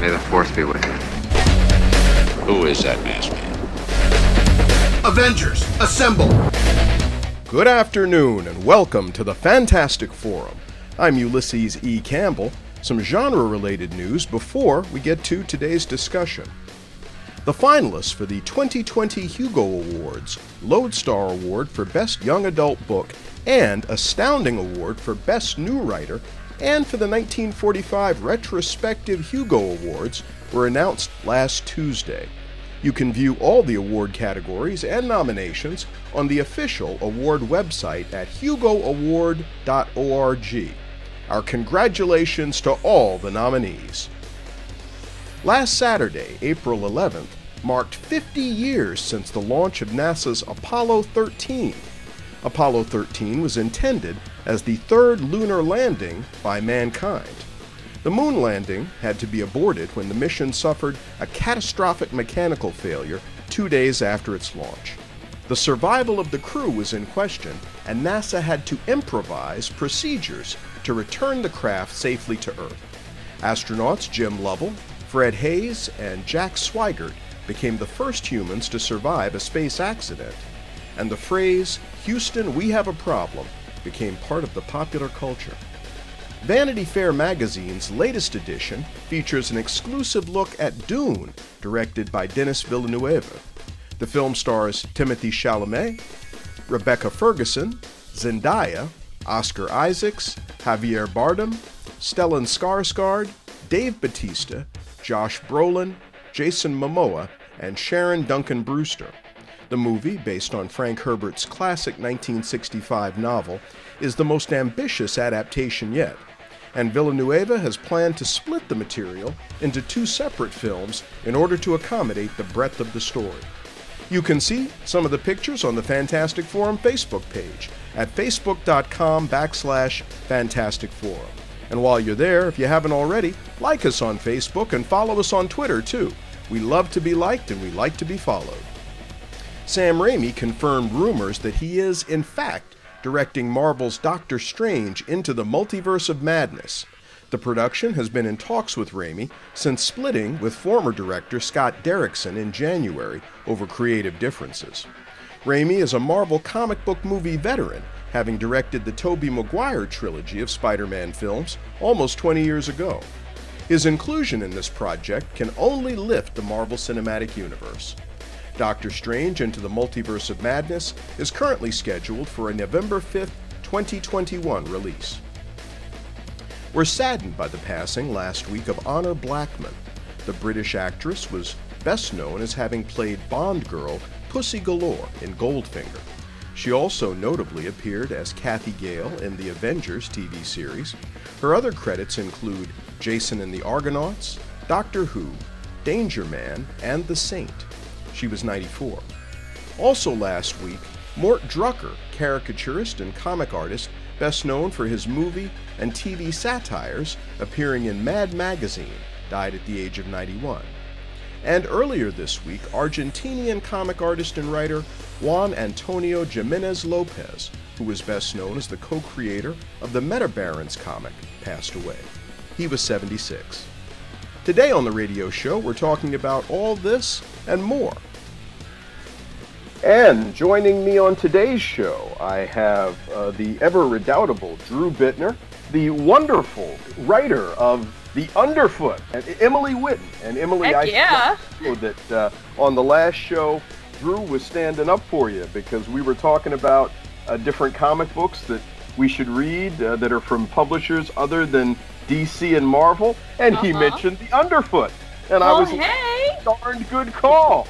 May the force be with you. Who is that masked man? Avengers, assemble! Good afternoon and welcome to the Fantastic Forum. I'm Ulysses E. Campbell. Some genre related news before we get to today's discussion. The finalists for the 2020 Hugo Awards, Lodestar Award for Best Young Adult Book, and Astounding Award for Best New Writer, and for the 1945 Retrospective Hugo Awards were announced last Tuesday. You can view all the award categories and nominations on the official award website at hugoaward.org. Our congratulations to all the nominees. Last Saturday, April 11th, marked 50 years since the launch of NASA's Apollo 13. Apollo 13 was intended as the third lunar landing by mankind. The moon landing had to be aborted when the mission suffered a catastrophic mechanical failure two days after its launch. The survival of the crew was in question, and NASA had to improvise procedures to return the craft safely to Earth. Astronauts Jim Lovell, Fred Haise, and Jack Swigert became the first humans to survive a space accident, and the phrase, Houston, we have a problem, became part of the popular culture. Vanity Fair magazine's latest edition features an exclusive look at Dune, directed by Denis Villeneuve. The film stars Timothée Chalamet, Rebecca Ferguson, Zendaya, Oscar Isaacs, Javier Bardem, Stellan Skarsgård, Dave Batista, Josh Brolin, Jason Momoa, and Sharon Duncan Brewster. The movie, based on Frank Herbert's classic 1965 novel, is the most ambitious adaptation yet, and Villanueva has planned to split the material into two separate films in order to accommodate the breadth of the story. You can see some of the pictures on the Fantastic Forum Facebook page at facebook.com backslash Fantastic Forum. And while you're there, if you haven't already, like us on Facebook and follow us on Twitter too. We love to be liked and we like to be followed. Sam Raimi confirmed rumors that he is, in fact, directing Marvel's Doctor Strange into the Multiverse of Madness. The production has been in talks with Raimi since splitting with former director Scott Derrickson in January over creative differences. Raimi is a Marvel comic book movie veteran, having directed the Tobey Maguire trilogy of Spider Man films almost 20 years ago. His inclusion in this project can only lift the Marvel Cinematic Universe. Doctor Strange Into the Multiverse of Madness is currently scheduled for a November 5th, 2021 release. We're saddened by the passing last week of Honor Blackman. The British actress was best known as having played Bond girl Pussy Galore in Goldfinger. She also notably appeared as Cathy Gale in the Avengers TV series. Her other credits include Jason and the Argonauts, Doctor Who, Danger Man, and The Saint. She was 94. Also last week, Mort Drucker, caricaturist and comic artist best known for his movie and TV satires appearing in Mad Magazine, died at the age of 91. And earlier this week, Argentinian comic artist and writer Juan Antonio Jimenez Lopez, who was best known as the co creator of the Metabarons comic, passed away. He was 76. Today on the radio show, we're talking about all this and more. And joining me on today's show, I have uh, the ever redoubtable Drew Bittner, the wonderful writer of The Underfoot, and Emily Whitten. And Emily, Heck I yeah. know that uh, on the last show, Drew was standing up for you because we were talking about uh, different comic books that we should read uh, that are from publishers other than DC and Marvel, and he Uh-huh. mentioned The Underfoot. And I was hey, darn good call.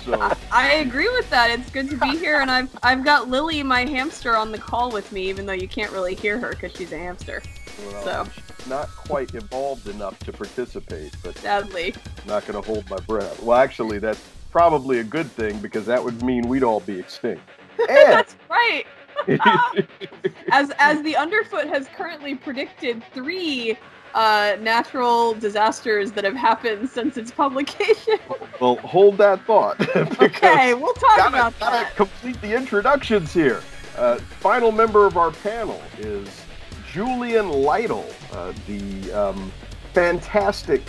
So. I agree with that. It's good to be here, and I've I've got Lily, my hamster, on the call with me, even though you can't really hear her because she's a hamster. Well, So. not quite evolved enough to participate, but Sadly. I'm not going to hold my breath. Well, actually, that's probably a good thing because that would mean we'd all be extinct. And That's right. As as the underfoot has currently predicted three uh, natural disasters that have happened since its publication. well, hold that thought. okay, we'll talk gotta, about gotta that. complete the introductions here. Uh, final member of our panel is Julian Lytle, uh, the um, fantastic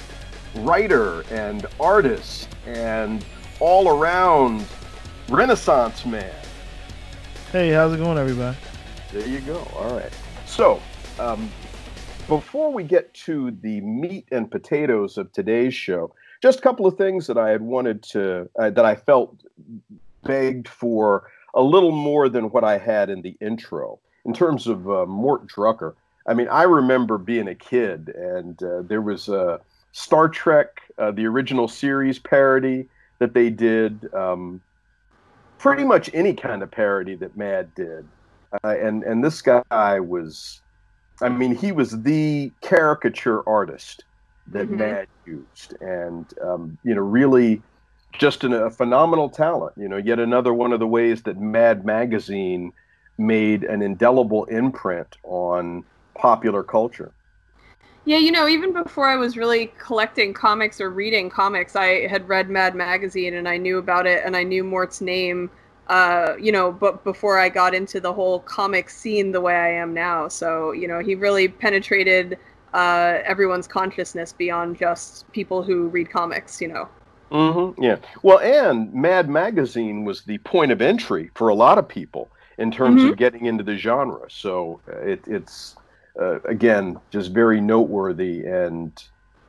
writer and artist and all around Renaissance man. Hey, how's it going, everybody? There you go. All right. So, um, before we get to the meat and potatoes of today's show, just a couple of things that I had wanted to, uh, that I felt begged for a little more than what I had in the intro. In terms of uh, Mort Drucker, I mean, I remember being a kid and uh, there was a Star Trek, uh, the original series parody that they did. Um, pretty much any kind of parody that Mad did. Uh, and and this guy was, I mean, he was the caricature artist that Mhm. Mad used, and um, you know, really, just an, a phenomenal talent. You know, yet another one of the ways that Mad magazine made an indelible imprint on popular culture. Yeah, you know, even before I was really collecting comics or reading comics, I had read Mad Magazine and I knew about it and I knew Mort's name, uh, you know, but before I got into the whole comic scene the way I am now. So, you know, he really penetrated uh, everyone's consciousness beyond just people who read comics, you know. Mm-hmm. Yeah. Well, and Mad Magazine was the point of entry for a lot of people in terms Mhm. of getting into the genre. So uh, it, it's uh, again just very noteworthy and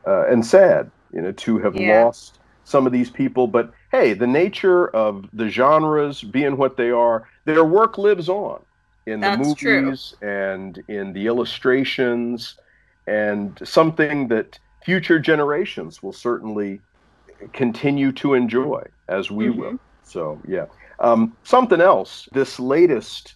uh, and sad, you know, to have Yeah. lost some of these people. But hey, the nature of the genres being what they are, their work lives on in the That's true. movies and in the illustrations, and something that future generations will certainly continue to enjoy as we Mhm. will. So yeah. Um, something else. This latest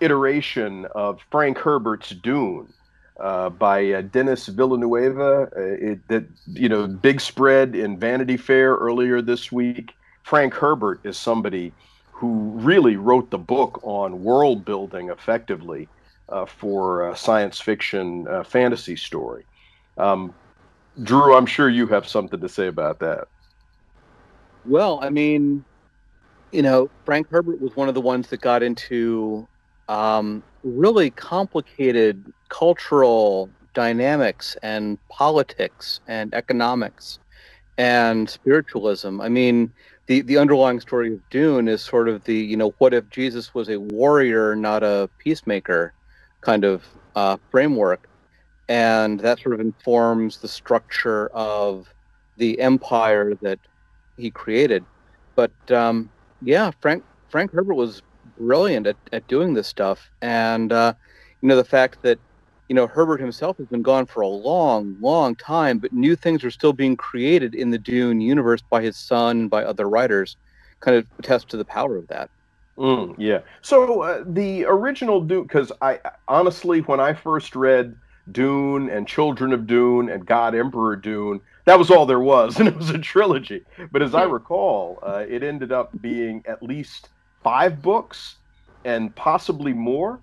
iteration of Frank Herbert's Dune uh, by uh, Dennis Villanueva. Uh, it, that you know, big spread in Vanity Fair earlier this week. Frank Herbert is somebody who really wrote the book on world building effectively uh, for science fiction fantasy story. Um, Drew, I'm sure you have something to say about that. Well, I mean, you know, Frank Herbert was one of the ones that got into um, really complicated cultural dynamics and politics and economics and spiritualism. I mean, the, the underlying story of Dune is sort of the, you know, what if Jesus was a warrior, not a peacemaker kind of uh, framework. And that sort of informs the structure of the empire that he created. But um, yeah, Frank Frank Herbert was brilliant at, at doing this stuff, and uh, you know the fact that you know Herbert himself has been gone for a long, long time, but new things are still being created in the Dune universe by his son and by other writers, kind of attests to the power of that. Mm, yeah. So uh, the original Dune, because I honestly, when I first read Dune and Children of Dune and God Emperor Dune, that was all there was, and it was a trilogy. But as I recall, uh, it ended up being at least five books and possibly more.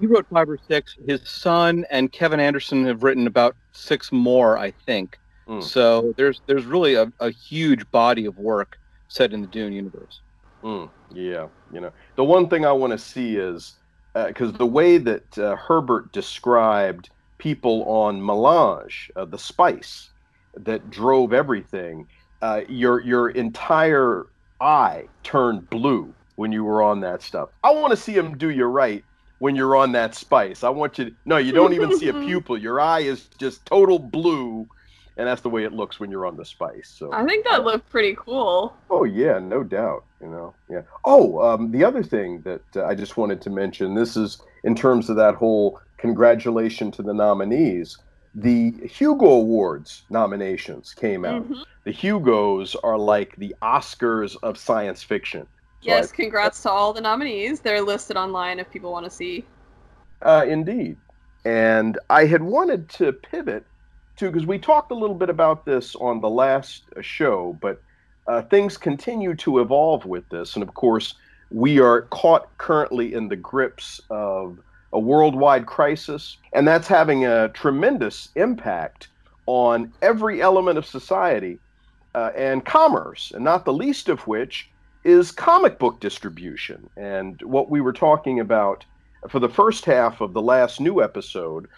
He wrote five or six. His son and Kevin Anderson have written about six more, I think. Mm. So there's there's really a, a huge body of work set in the Dune universe. Mm, yeah, you know, the one thing I want to see is because the way that uh, Herbert described people on melange, uh, the spice that drove everything, uh, your your entire eye turned blue when you were on that stuff. I want to see him do you right when you're on that spice. I want you to no, you don't even see a pupil. Your eye is just total blue, and that's the way it looks when you're on the spice. So I think that looked pretty cool. Oh yeah, no doubt. You know, yeah. Oh, um, the other thing that uh, I just wanted to mention. This is in terms of that whole congratulation to the nominees. The Hugo Awards nominations came out. Mhm. The Hugos are like the Oscars of science fiction. So Yes, I- congrats to all the nominees. They're listed online if people want to see. Uh, indeed. And I had wanted to pivot to, because we talked a little bit about this on the last uh, show, but uh, things continue to evolve with this. And of course, we are caught currently in the grips of a worldwide crisis, and that's having a tremendous impact on every element of society uh, and commerce, and not the least of which is comic book distribution. And what we were talking about for the first half of the last new episode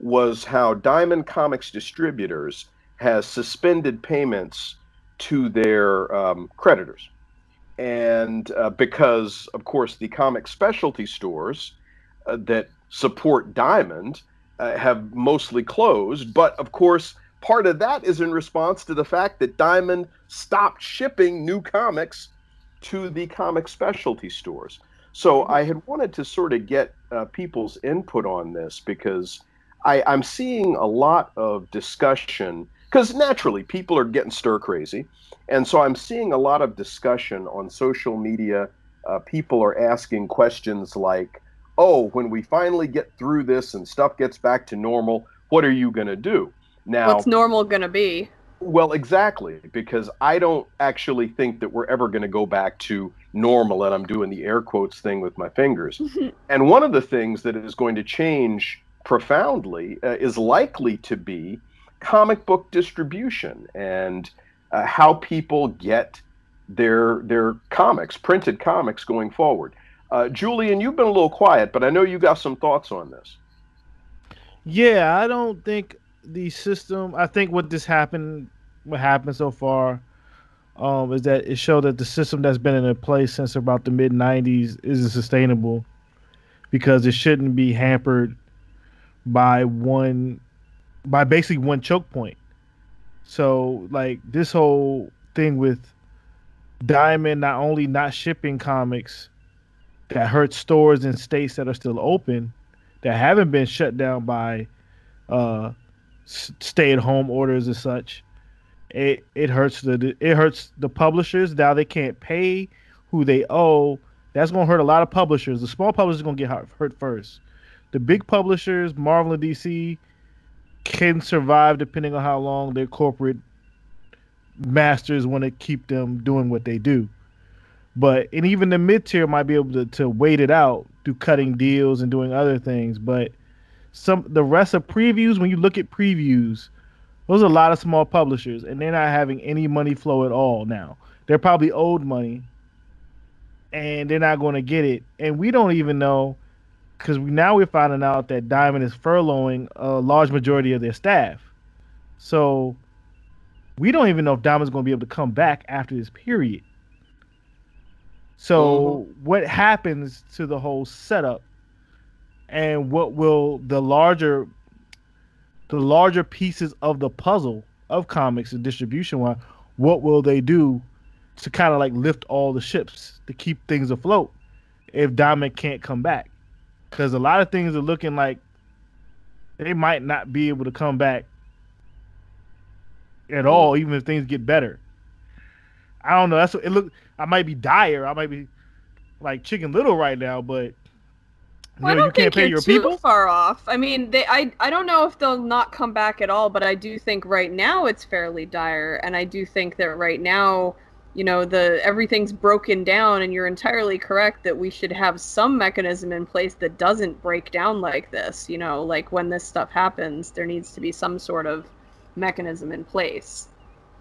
was how Diamond Comics Distributors has suspended payments to their um, creditors. And uh, because, of course, the comic specialty stores uh, that support Diamond uh, have mostly closed, but of course, part of that is in response to the fact that Diamond stopped shipping new comics to the comic specialty stores. So I had wanted to sort of get uh, people's input on this because I, I'm seeing a lot of discussion because naturally people are getting stir crazy. And so I'm seeing a lot of discussion on social media. Uh, people are asking questions like, oh, when we finally get through this and stuff gets back to normal, what are you going to do? Now, what's normal going to be? Well, exactly, because I don't actually think that we're ever going to go back to normal, and I'm doing the air quotes thing with my fingers. and one of the things that is going to change profoundly uh, is likely to be comic book distribution and uh, how people get their their comics, printed comics, going forward. Uh, Julian, you've been a little quiet, but I know you got some thoughts on this. Yeah, I don't think the system. I think what this happened, what happened so far, um, is that it showed that the system that's been in place since about the mid '90s isn't sustainable, because it shouldn't be hampered by one, by basically one choke point. So like this whole thing with Diamond not only not shipping comics that hurt stores in states that are still open that haven't been shut down by uh, stay-at-home orders and such. It it hurts the it hurts the publishers. Now they can't pay who they owe. That's gonna hurt a lot of publishers. The small publishers gonna get hurt first. The big publishers, Marvel and DC, can survive depending on how long their corporate masters want to keep them doing what they do. But and even the mid tier might be able to, to wait it out through cutting deals and doing other things. But some the rest of previews, when you look at previews, those are a lot of small publishers, and they're not having any money flow at all now. They're probably owed money, and they're not going to get it. And we don't even know because we, now we're finding out that Diamond is furloughing a large majority of their staff. So we don't even know if Diamond's going to be able to come back after this period. So mm-hmm. what happens to the whole setup and what will the larger the larger pieces of the puzzle of comics and distribution wise, what will they do to kind of like lift all the ships to keep things afloat if Diamond can't come back? Because a lot of things are looking like they might not be able to come back at all, even if things get better. I don't know. That's what it look. I might be dire. I might be like Chicken Little right now, but well, know, I don't you think you're too people? far off. I mean, they I I don't know if they'll not come back at all, but I do think right now it's fairly dire, and I do think that right now, you know, the everything's broken down, and you're entirely correct that we should have some mechanism in place that doesn't break down like this. You know, like when this stuff happens, there needs to be some sort of mechanism in place.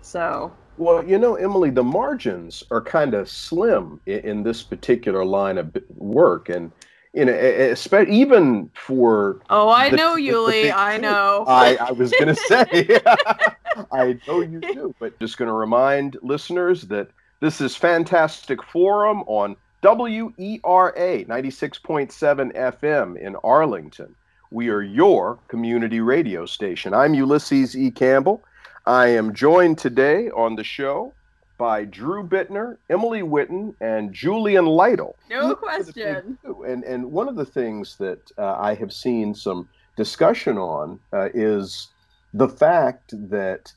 So well, you know, Emily, the margins are kind of slim in, in, this particular line of work, and you know, especially even for. Oh, I the, know, Ulie. I know. I, I was going to say, I know you do, but just going to remind listeners that this is Fantastic Forum on WERA 96.7 FM in Arlington. We are your community radio station. I'm Ulysses E. Campbell. I am joined today on the show by Drew Bittner, Emily Whitten, and Julian Lytle. No question. And and one of the things that uh, I have seen some discussion on uh, is the fact that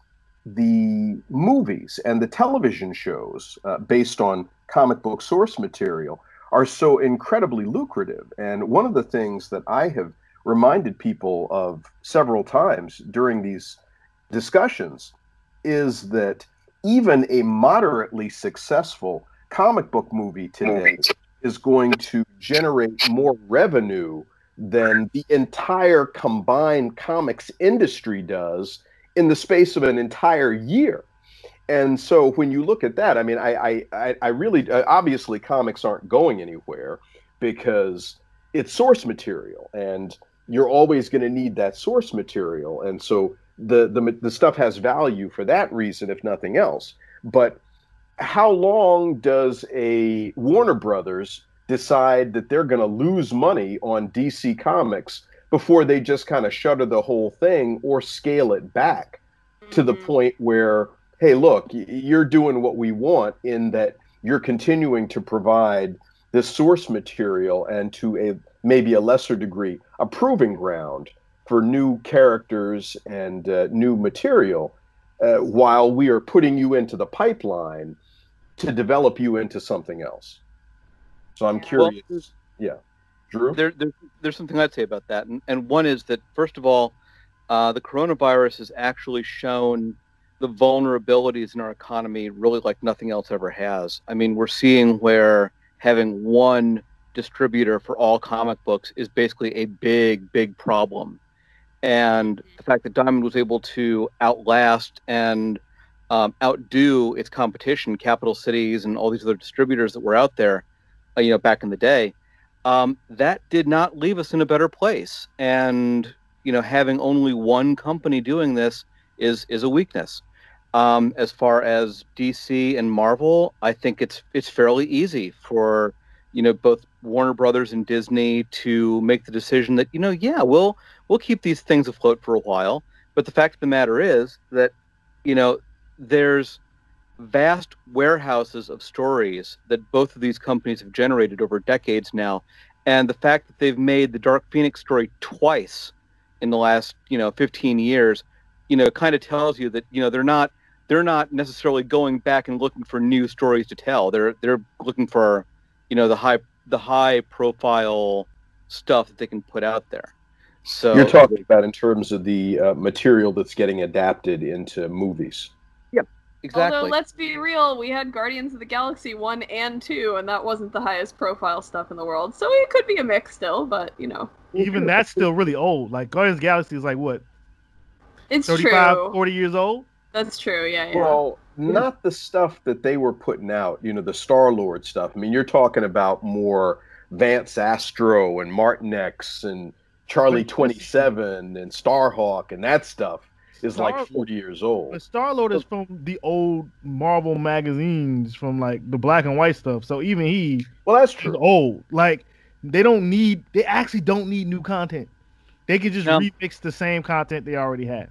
the movies and the television shows uh, based on comic book source material are so incredibly lucrative. And one of the things that I have reminded people of several times during these discussions is that even a moderately successful comic book movie today is going to generate more revenue than the entire combined comics industry does in the space of an entire year. And so when you look at that, I mean, I, I, I really, uh, obviously, comics aren't going anywhere because it's source material, and you're always going to need that source material. And so the, the the stuff has value for that reason, if nothing else. But how long does a Warner Brothers decide that they're going to lose money on DC Comics before they just kind of shutter the whole thing or scale it back to the mm-hmm. point where, hey, look, you're doing what we want in that you're continuing to provide this source material and to a maybe a lesser degree a proving ground for new characters and uh, new material uh, while we are putting you into the pipeline to develop you into something else. So I'm curious. Well, yeah. Drew? There, there, there's something I'd say about that. And, and one is that, first of all, uh, the coronavirus has actually shown the vulnerabilities in our economy really like nothing else ever has. I mean, we're seeing where having one distributor for all comic books is basically a big, big problem. And the fact that Diamond was able to outlast and um, outdo its competition, Capital Cities and all these other distributors that were out there, uh, you know, back in the day, um, that did not leave us in a better place. And you know, having only one company doing this is is a weakness. Um, as far as DC and Marvel, I think it's it's fairly easy for you know both Warner Brothers and Disney to make the decision that you know, yeah, we'll we'll keep these things afloat for a while. But the fact of the matter is that you know there's vast warehouses of stories that both of these companies have generated over decades now. And the fact that they've made the Dark Phoenix story twice in the last, you know, 15 years, you know, kind of tells you that, you know, they're not they're not necessarily going back and looking for new stories to tell. They're they're looking for, you know, the high the high profile stuff that they can put out there. So you're talking about in terms of the uh, material that's getting adapted into movies. Yeah, exactly. Although let's be real, we had Guardians of the Galaxy one and two, and that wasn't the highest profile stuff in the world. So it could be a mix still, but you know. Even that's still really old. Like Guardians of the Galaxy is like what? It's 35, true. 40 years old. That's true. Yeah. yeah. Well, not the stuff that they were putting out. You know, the Star Lord stuff. I mean, you're talking about more Vance Astro and Martinex and Charlie Twenty Seven and Starhawk and that stuff is Star- like 40 years old. Star Lord is from the old Marvel magazines, from like the black and white stuff. So even he, well, that's true. Old, like they don't need. They actually don't need new content. They can just no. remix the same content they already have.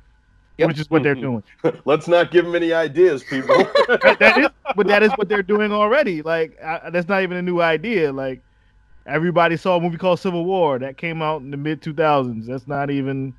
Yep. Which is what they're mm-hmm. doing. Let's not give them any ideas, people. that, that is, but that is what they're doing already. Like I, that's not even a new idea. Like everybody saw a movie called Civil War that came out in the mid 2000s. That's not even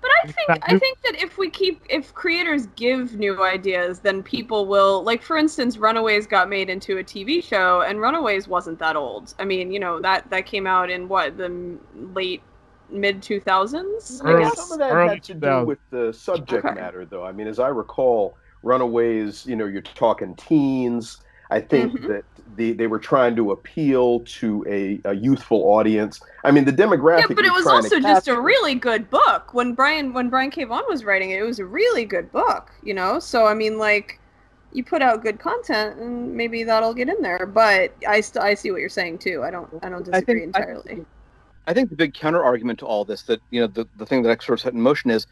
but I think I think that if we keep if creators give new ideas, then people will like for instance, Runaways got made into a TV show and Runaways wasn't that old. I mean, you know, that that came out in what, the late mid 2000s, I guess. Some of that Early had to do with the subject okay. matter though. I mean, as I recall, Runaways, you know, you're talking teens. I think mm-hmm. that the, they were trying to appeal to a, a youthful audience. I mean, the demographic. Yeah, but it was also just a really good book. When Brian when Brian K. Vaughan was writing it, it was a really good book. You know, so I mean, like, you put out good content, and maybe that'll get in there. But I st- I see what you're saying too. I don't I don't disagree I think, entirely. I, I think the big counter argument to all this that you know the the thing that X sort of set in motion is,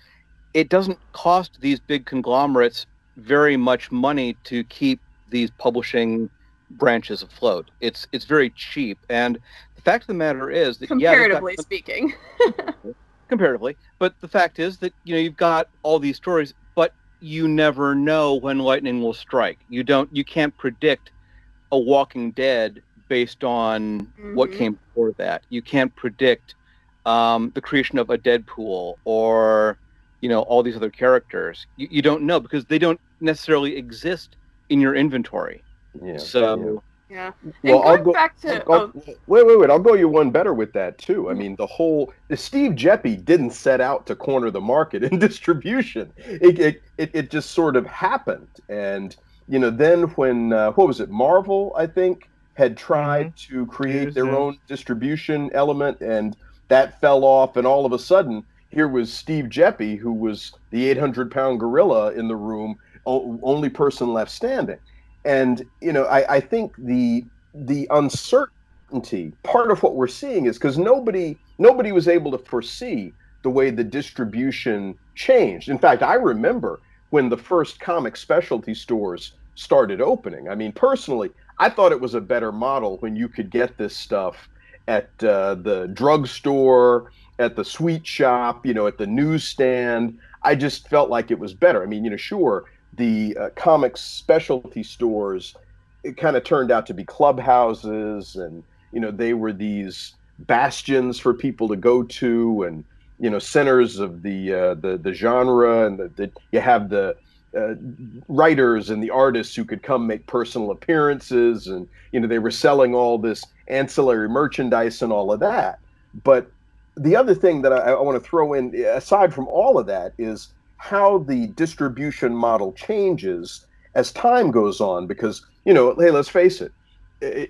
it doesn't cost these big conglomerates very much money to keep these publishing branches afloat. It's it's very cheap, and the fact of the matter is that comparatively yeah, speaking, comparatively, but the fact is that you know you've got all these stories, but you never know when lightning will strike. You don't. You can't predict a Walking Dead based on mm-hmm. what came before that. You can't predict um, the creation of a Deadpool or you know all these other characters. You, you don't know because they don't necessarily exist in your inventory. Yeah. So Yeah. Well, I'll go back to I'll- I'll- oh, wait, wait, wait. I'll go you one better with that too. I mean, the whole Steve Geppi didn't set out to corner the market in distribution. It it, it, it just sort of happened, and you know, then when uh, what was it, Marvel? I think had tried mm-hmm. to create their own distribution element, and that fell off, and all of a sudden. Here was Steve Geppi, who was the 800 pound gorilla in the room, o- only person left standing. And you know, I, I think the the uncertainty part of what we're seeing is because nobody nobody was able to foresee the way the distribution changed. In fact, I remember when the first comic specialty stores started opening. I mean, personally, I thought it was a better model when you could get this stuff at uh, the drugstore, at the sweet shop, you know, at the newsstand. I just felt like it was better. I mean, you know, sure, the uh, comics specialty stores it kind of turned out to be clubhouses and you know they were these bastions for people to go to and you know centers of the uh, the the genre and the you have the uh, writers and the artists who could come make personal appearances and you know they were selling all this ancillary merchandise and all of that. But the other thing that I, I want to throw in aside from all of that is how the distribution model changes as time goes on. Because you know hey let's face it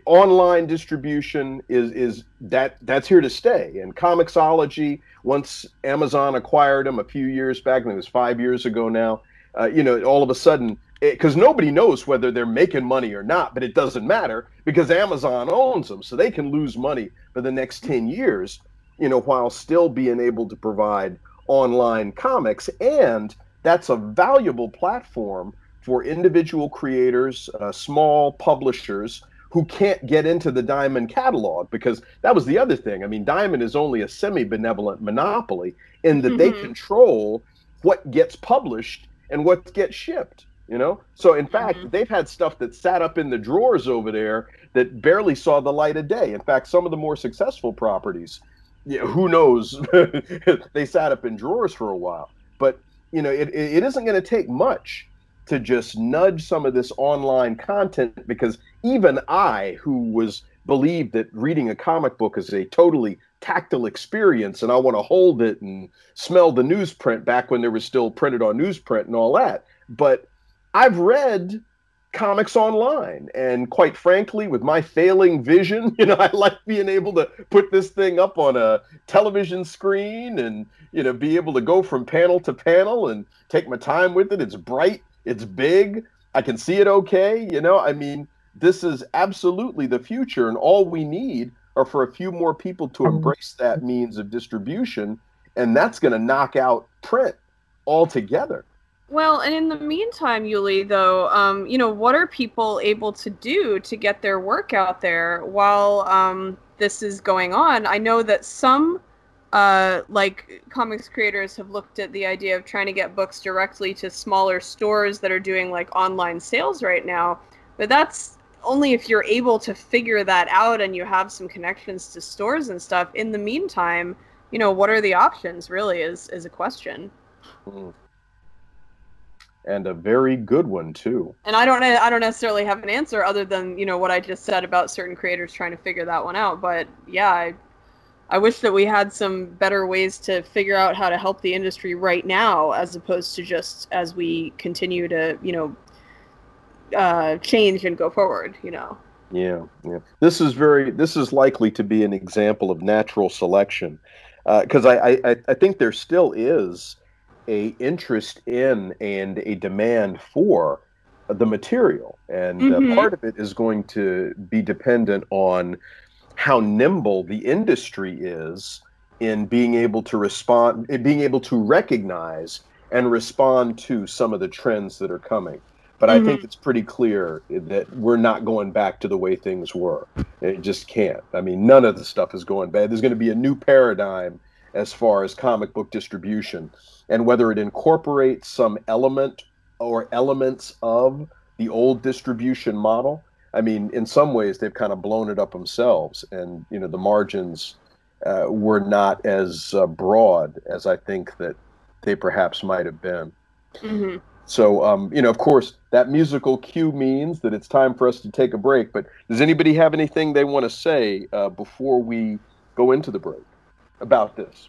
online distribution is is that that's here to stay. And comiXology once amazon acquired them a few years back and it was five years ago now uh, you know all of a sudden because nobody knows whether they're making money or not but it doesn't matter because amazon owns them so they can lose money for the next 10 years you know while still being able to provide online comics and that's a valuable platform for individual creators, uh, small publishers who can't get into the Diamond catalog because that was the other thing. I mean, Diamond is only a semi benevolent monopoly in that they Mhm. control what gets published and what gets shipped. You know, so in fact, Mhm. they've had stuff that sat up in the drawers over there that barely saw the light of day. In fact, some of the more successful properties, yeah, who knows, they sat up in drawers for a while. But you know, it it isn't going to take much to just nudge some of this online content because even I, who was believed that reading a comic book is a totally tactile experience and I want to hold it and smell the newsprint back when there was still printed on newsprint and all that. But I've read comics online and quite frankly with my failing vision you know i like being able to put this thing up on a television screen and you know be able to go from panel to panel and take my time with it it's bright it's big i can see it okay you know i mean this is absolutely the future and all we need are for a few more people to embrace that means of distribution and that's going to knock out print altogether Well, and in the meantime, Ulie, though, um, you know, what are people able to do to get their work out there while um, this is going on? I know that some, uh, like, comics creators have looked at the idea of trying to get books directly to smaller stores that are doing, like, online sales right now. But that's only if you're able to figure that out and you have some connections to stores and stuff. In the meantime, you know, what are the options, really, is, is a question. Mm. and a very good one too and I don't I don't necessarily have an answer other than you know what I just said about certain creators trying to figure that one out. But yeah, I I wish that we had some better ways to figure out how to help the industry right now, as opposed to just as we continue to you know uh, change and go forward. You know. Yeah, yeah. This is very. This is likely to be an example of natural selection, because I, I I think there still is a interest in and a demand for the material, and Mhm. uh, part of it is going to be dependent on how nimble the industry is in being able to respond, in being able to recognize and respond to some of the trends that are coming. But I think it's pretty clear that we're not going back to the way things were. It just can't. I mean, none of the stuff is going bad. There's going to be a new paradigm as far as comic book distribution, and whether it incorporates some element or elements of the old distribution model. I mean, in some ways, they've kind of blown it up themselves, and you know, the margins uh, were not as uh, broad as I think that they perhaps might have been. hmm So, um, you know, of course, that musical cue means that it's time for us to take a break. But does anybody have anything they want to say uh, before we go into the break about this?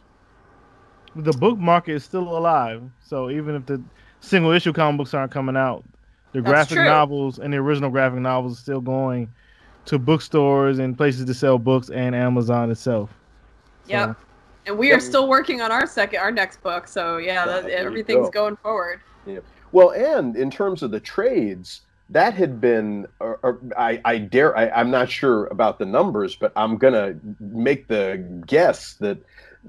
The book market is still alive. So even if the single issue comic books aren't coming out, the That's graphic true. novels and the original graphic novels are still going to bookstores and places to sell books and Amazon itself. Yep. And we are still working on our second, our next book. So yeah, that, everything's go. going forward. Yeah. Well, and in terms of the trades, that had been, or, or I, I dare, I, I'm not sure about the numbers, but I'm going to make the guess that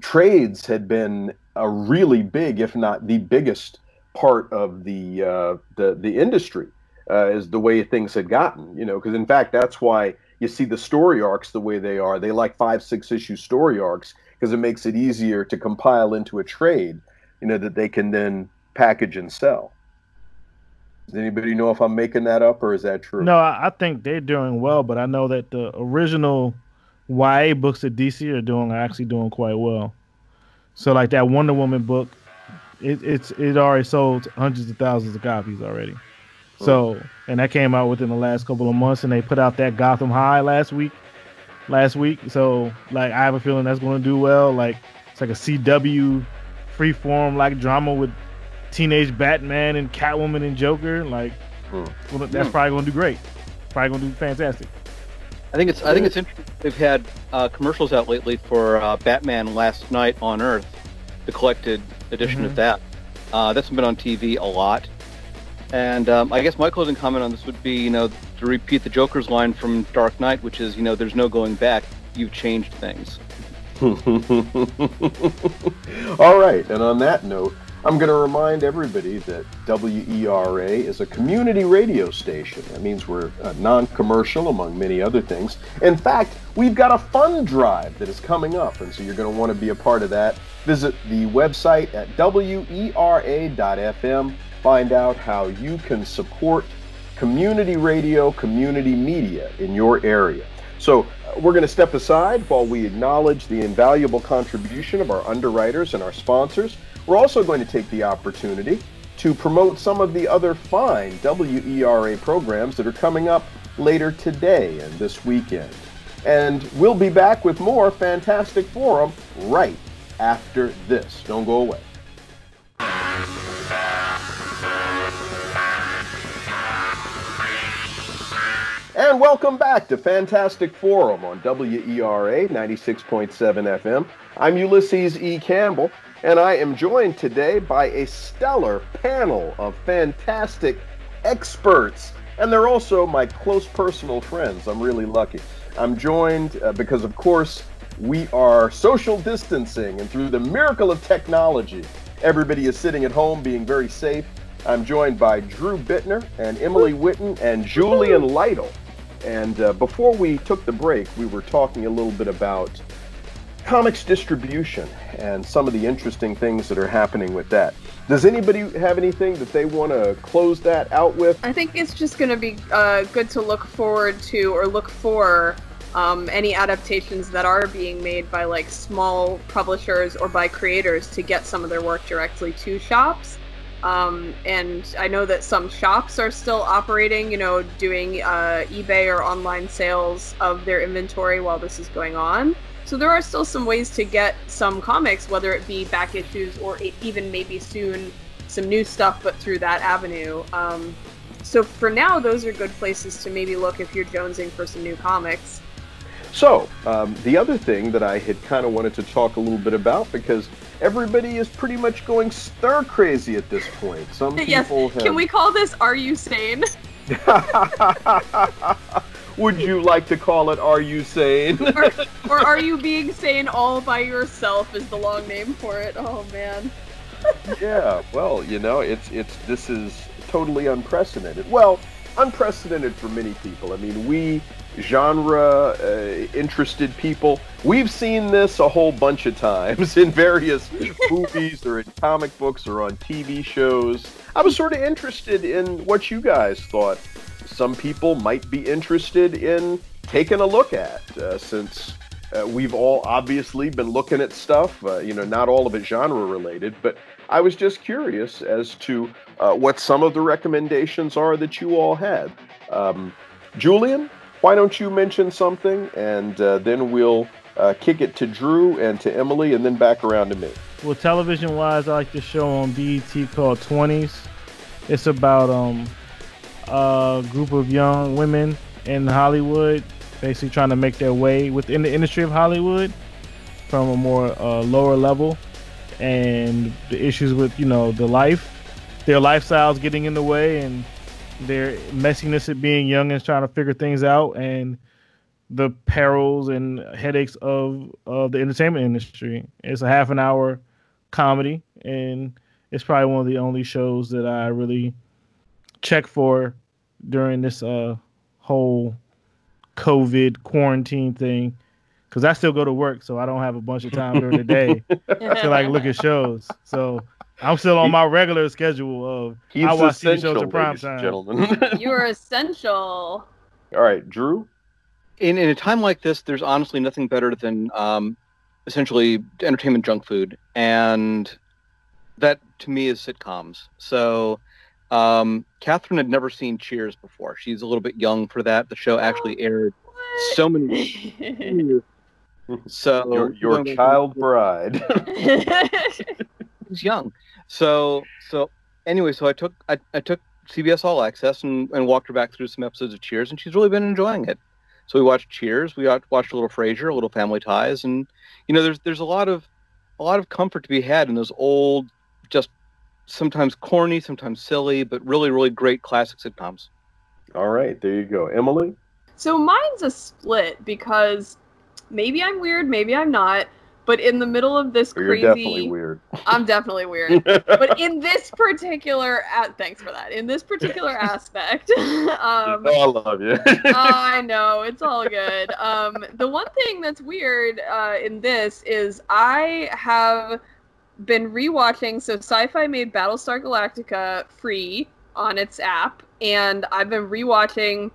trades had been a really big, if not the biggest part of the uh, the the industry, uh, is the way things had gotten. You know, because in fact, that's why you see the story arcs the way they are. They like five, six issue story arcs because it makes it easier to compile into a trade. You know that they can then package and sell. Does anybody know if I'm making that up or is that true? No, I, I think they're doing well, but I know that the original YA books that DC are doing are actually doing quite well. So like that Wonder Woman book, it, it's it already sold hundreds of thousands of copies already. Hmm. So and that came out within the last couple of months, and they put out that Gotham High last week. Last week, so like I have a feeling that's going to do well. Like it's like a CW freeform like drama with teenage Batman and Catwoman and Joker. Like Hmm. well, that's probably going to do great. Probably going to do fantastic. I think it's I think it's interesting. They've had uh, commercials out lately for uh, Batman Last Night on Earth, the collected edition of Mhm. that. Uh, that's been on TV a lot. And um, I guess my closing comment on this would be, you know, to repeat the Joker's line from Dark Knight, which is, you know, there's no going back. You've changed things. All right, and on that note, I'm going to remind everybody that WERA is a community radio station. That means we're uh, non commercial, among many other things. In fact, we've got a fund drive that is coming up, and so you're going to want to be a part of that. Visit the website at wera.fm. Find out how you can support community radio, community media in your area. So, uh, we're going to step aside while we acknowledge the invaluable contribution of our underwriters and our sponsors. We're also going to take the opportunity to promote some of the other fine WERA programs that are coming up later today and this weekend. And we'll be back with more Fantastic Forum right after this. Don't go away. And welcome back to Fantastic Forum on WERA 96.7 FM. I'm Ulysses E. Campbell, and I am joined today by a stellar panel of fantastic experts. And they're also my close personal friends. I'm really lucky. I'm joined uh, because, of course, we are social distancing, and through the miracle of technology, everybody is sitting at home being very safe. I'm joined by Drew Bittner and Emily Whitten and Julian Lytle. And uh, before we took the break, we were talking a little bit about comics distribution and some of the interesting things that are happening with that. Does anybody have anything that they want to close that out with? I think it's just going to be uh, good to look forward to or look for um, any adaptations that are being made by like small publishers or by creators to get some of their work directly to shops. Um, and I know that some shops are still operating, you know, doing uh, eBay or online sales of their inventory while this is going on. So there are still some ways to get some comics, whether it be back issues or even maybe soon some new stuff, but through that avenue. Um, so for now, those are good places to maybe look if you're jonesing for some new comics. So, um, the other thing that I had kind of wanted to talk a little bit about because everybody is pretty much going stir crazy at this point. Some people yes, have. can we call this "Are You Sane"? Would you like to call it Are You Sane? or, or are you being sane all by yourself? Is the long name for it? Oh man. yeah, well, you know, it's it's this is totally unprecedented. Well, unprecedented for many people. I mean, we genre uh, interested people, we've seen this a whole bunch of times in various movies or in comic books or on TV shows. I was sort of interested in what you guys thought. Some people might be interested in taking a look at uh, since uh, we've all obviously been looking at stuff, uh, you know, not all of it genre related, but I was just curious as to uh, what some of the recommendations are that you all had. Um, Julian, why don't you mention something, and uh, then we'll uh, kick it to Drew and to Emily, and then back around to me. Well, television wise, I like the show on BET called 20s. It's about um, a group of young women in Hollywood basically trying to make their way within the industry of Hollywood from a more uh, lower level and the issues with, you know, the life, their lifestyles getting in the way and their messiness at being young and trying to figure things out and the perils and headaches of, of the entertainment industry. It's a half an hour comedy, and it's probably one of the only shows that I really check for during this uh, whole COVID quarantine thing. Because I still go to work, so I don't have a bunch of time during the day to like look at shows. So I'm still on my regular schedule of He's I watch TV shows at prime time. gentlemen. You're essential. All right, Drew. in in a time like this, there's honestly nothing better than um, essentially entertainment junk food, and that to me is sitcoms. So, um, Catherine had never seen Cheers before. She's a little bit young for that. The show actually aired so many. So Your, your going back- child bride. He's young. So so anyway, so I took I, I took CBS All Access and, and walked her back through some episodes of Cheers, and she's really been enjoying it. So we watched Cheers, we watched, watched a little Frasier, a little Family Ties, and you know, there's there's a lot of a lot of comfort to be had in those old, just sometimes corny, sometimes silly, but really really great classic sitcoms. All right, there you go, Emily. So mine's a split because maybe I'm weird, maybe I'm not. But in the middle of this You're crazy, definitely weird. I'm definitely weird. but in this particular, a- thanks for that. In this particular aspect, um, oh, I love you. I know it's all good. Um, the one thing that's weird uh, in this is I have been rewatching. So Syfy made Battlestar Galactica free on its app, and I've been rewatching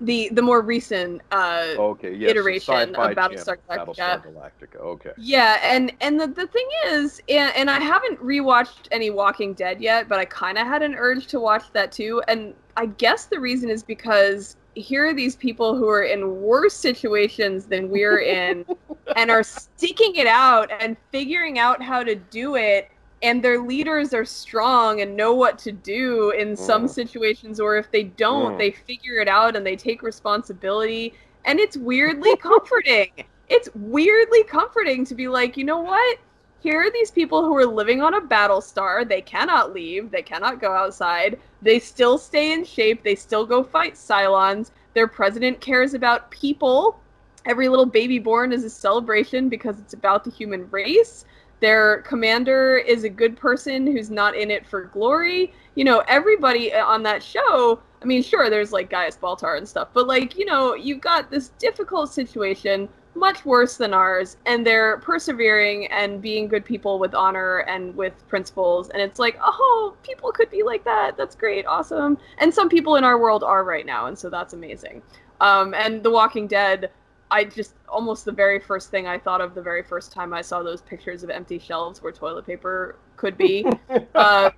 the the more recent uh, okay, yes, iteration of Battlestar Galactica. Battlestar Galactica. Okay. Yeah, and and the, the thing is, and, and I haven't rewatched any Walking Dead yet, but I kind of had an urge to watch that too. And I guess the reason is because here are these people who are in worse situations than we're in, and are sticking it out and figuring out how to do it. And their leaders are strong and know what to do in some Mm. situations, or if they don't, Mm. they figure it out and they take responsibility. And it's weirdly comforting it's weirdly comforting to be like, you know what? Here are these people who are living on a battle star. They cannot leave. They cannot go outside. They still stay in shape. They still go fight Cylons. Their president cares about people. Every little baby born is a celebration because it's about the human race. Their commander is a good person who's not in it for glory. You know, everybody on that show. I mean, sure, there's like Gaius Baltar and stuff, but like, you know, you've got this difficult situation much worse than ours and they're persevering and being good people with honor and with principles and it's like oh people could be like that that's great awesome and some people in our world are right now and so that's amazing um, and the walking dead i just almost the very first thing i thought of the very first time i saw those pictures of empty shelves where toilet paper could be uh,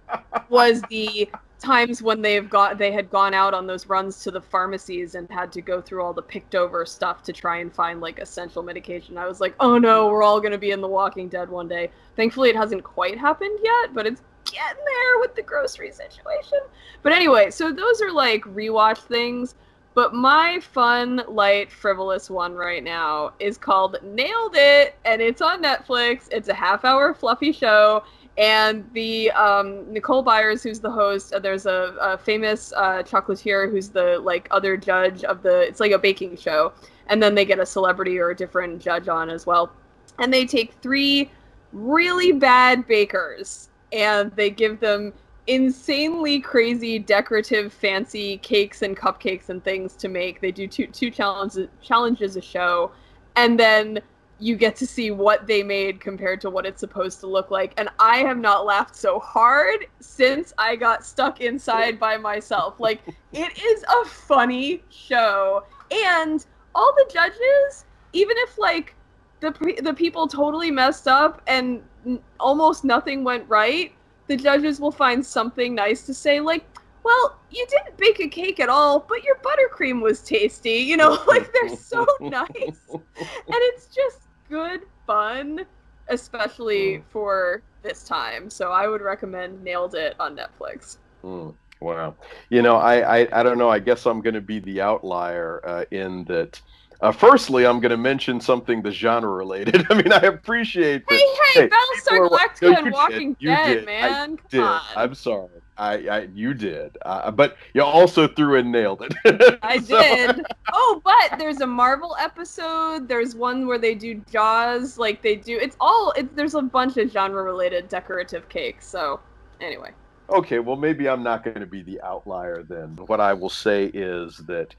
was the times when they've got they had gone out on those runs to the pharmacies and had to go through all the picked over stuff to try and find like essential medication. I was like, "Oh no, we're all going to be in the Walking Dead one day." Thankfully it hasn't quite happened yet, but it's getting there with the grocery situation. But anyway, so those are like rewatch things. But my fun, light, frivolous one right now is called Nailed It, and it's on Netflix. It's a half hour fluffy show and the um, Nicole Byers, who's the host, uh, there's a, a famous uh, chocolatier who's the like other judge of the. It's like a baking show, and then they get a celebrity or a different judge on as well, and they take three really bad bakers and they give them insanely crazy decorative fancy cakes and cupcakes and things to make they do two two challenges challenges a show and then you get to see what they made compared to what it's supposed to look like. And I have not laughed so hard since I got stuck inside by myself. Like, it is a funny show. And all the judges, even if, like, the, the people totally messed up and n- almost nothing went right, the judges will find something nice to say, like, well, you didn't bake a cake at all, but your buttercream was tasty. You know, like they're so nice. And it's just good fun, especially for this time. So I would recommend Nailed It on Netflix. Mm, wow. You know, I, I, I don't know. I guess I'm going to be the outlier uh, in that. Uh, firstly, I'm going to mention something that's genre related. I mean, I appreciate that. Hey, hey, Battlestar people Galactica and Walking did. Dead, did. I man. Come did. on. I'm sorry. I, I you did. Uh, but you also threw and nailed it. I So- did. Oh, but there's a Marvel episode. There's one where they do Jaws. Like they do. It's all. It, there's a bunch of genre-related decorative cakes. So, anyway. Okay, well, maybe I'm not going to be the outlier then. What I will say is that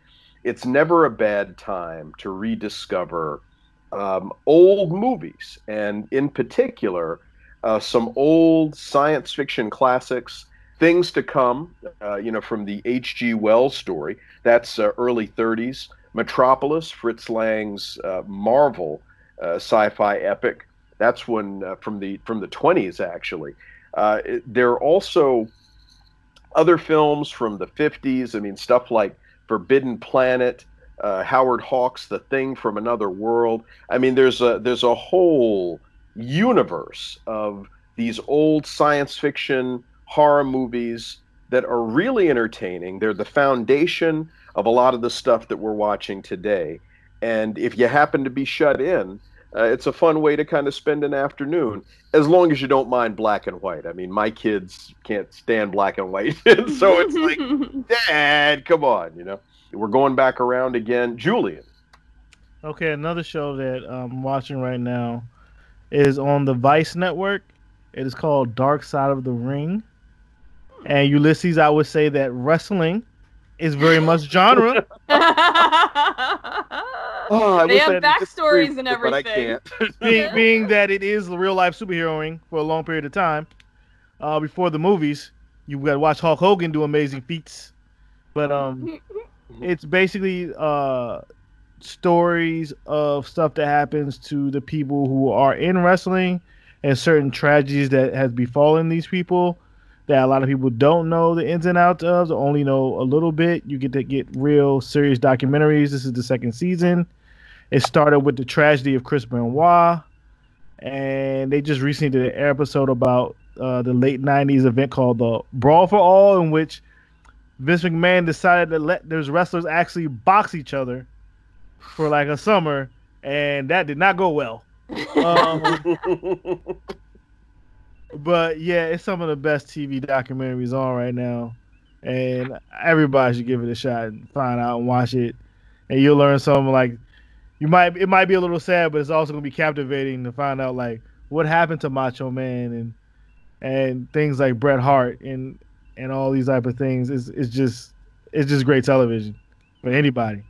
it's never a bad time to rediscover um, old movies, and in particular, uh, some old science fiction classics, things to come, uh, you know, from the H.G. Wells story. That's uh, early 30s. Metropolis, Fritz Lang's uh, Marvel uh, sci-fi epic. That's when uh, from the from the 20s actually. It- there are also other films from the 50s. I mean, stuff like Forbidden Planet, uh, Howard Hawks' The Thing from Another World. I mean, there's a there's a whole universe of these old science fiction horror movies that are really entertaining. They're the foundation of a lot of the stuff that we're watching today. And if you happen to be shut in, uh, it's a fun way to kind of spend an afternoon, as long as you don't mind black and white. I mean, my kids can't stand black and white, so it's like, Dad, come on, you know. We're going back around again. Julian, Okay, another show that I'm watching right now is on the Vice Network. It is called Dark Side of the Ring. And Ulysses, I would say that wrestling is very much genre. oh, I they have I backstories and you, but I everything. can't. being, being that it is real life superheroing for a long period of time. Uh, before the movies, you got to watch Hulk Hogan do amazing feats. But um, it's basically uh, stories of stuff that happens to the people who are in wrestling and certain tragedies that has befallen these people that a lot of people don't know the ins and outs of, only know a little bit. You get to get real serious documentaries. This is the second season. It started with the tragedy of Chris Benoit, and they just recently did an episode about uh, the late '90s event called the Brawl for All, in which Vince McMahon decided to let those wrestlers actually box each other for like a summer, and that did not go well. Um, but yeah, it's some of the best TV documentaries on right now, and everybody should give it a shot and find out and watch it, and you'll learn something like you might it might be a little sad, but it's also gonna be captivating to find out like what happened to Macho Man and and things like Bret Hart and and all these type of things. It's it's just it's just great television for anybody.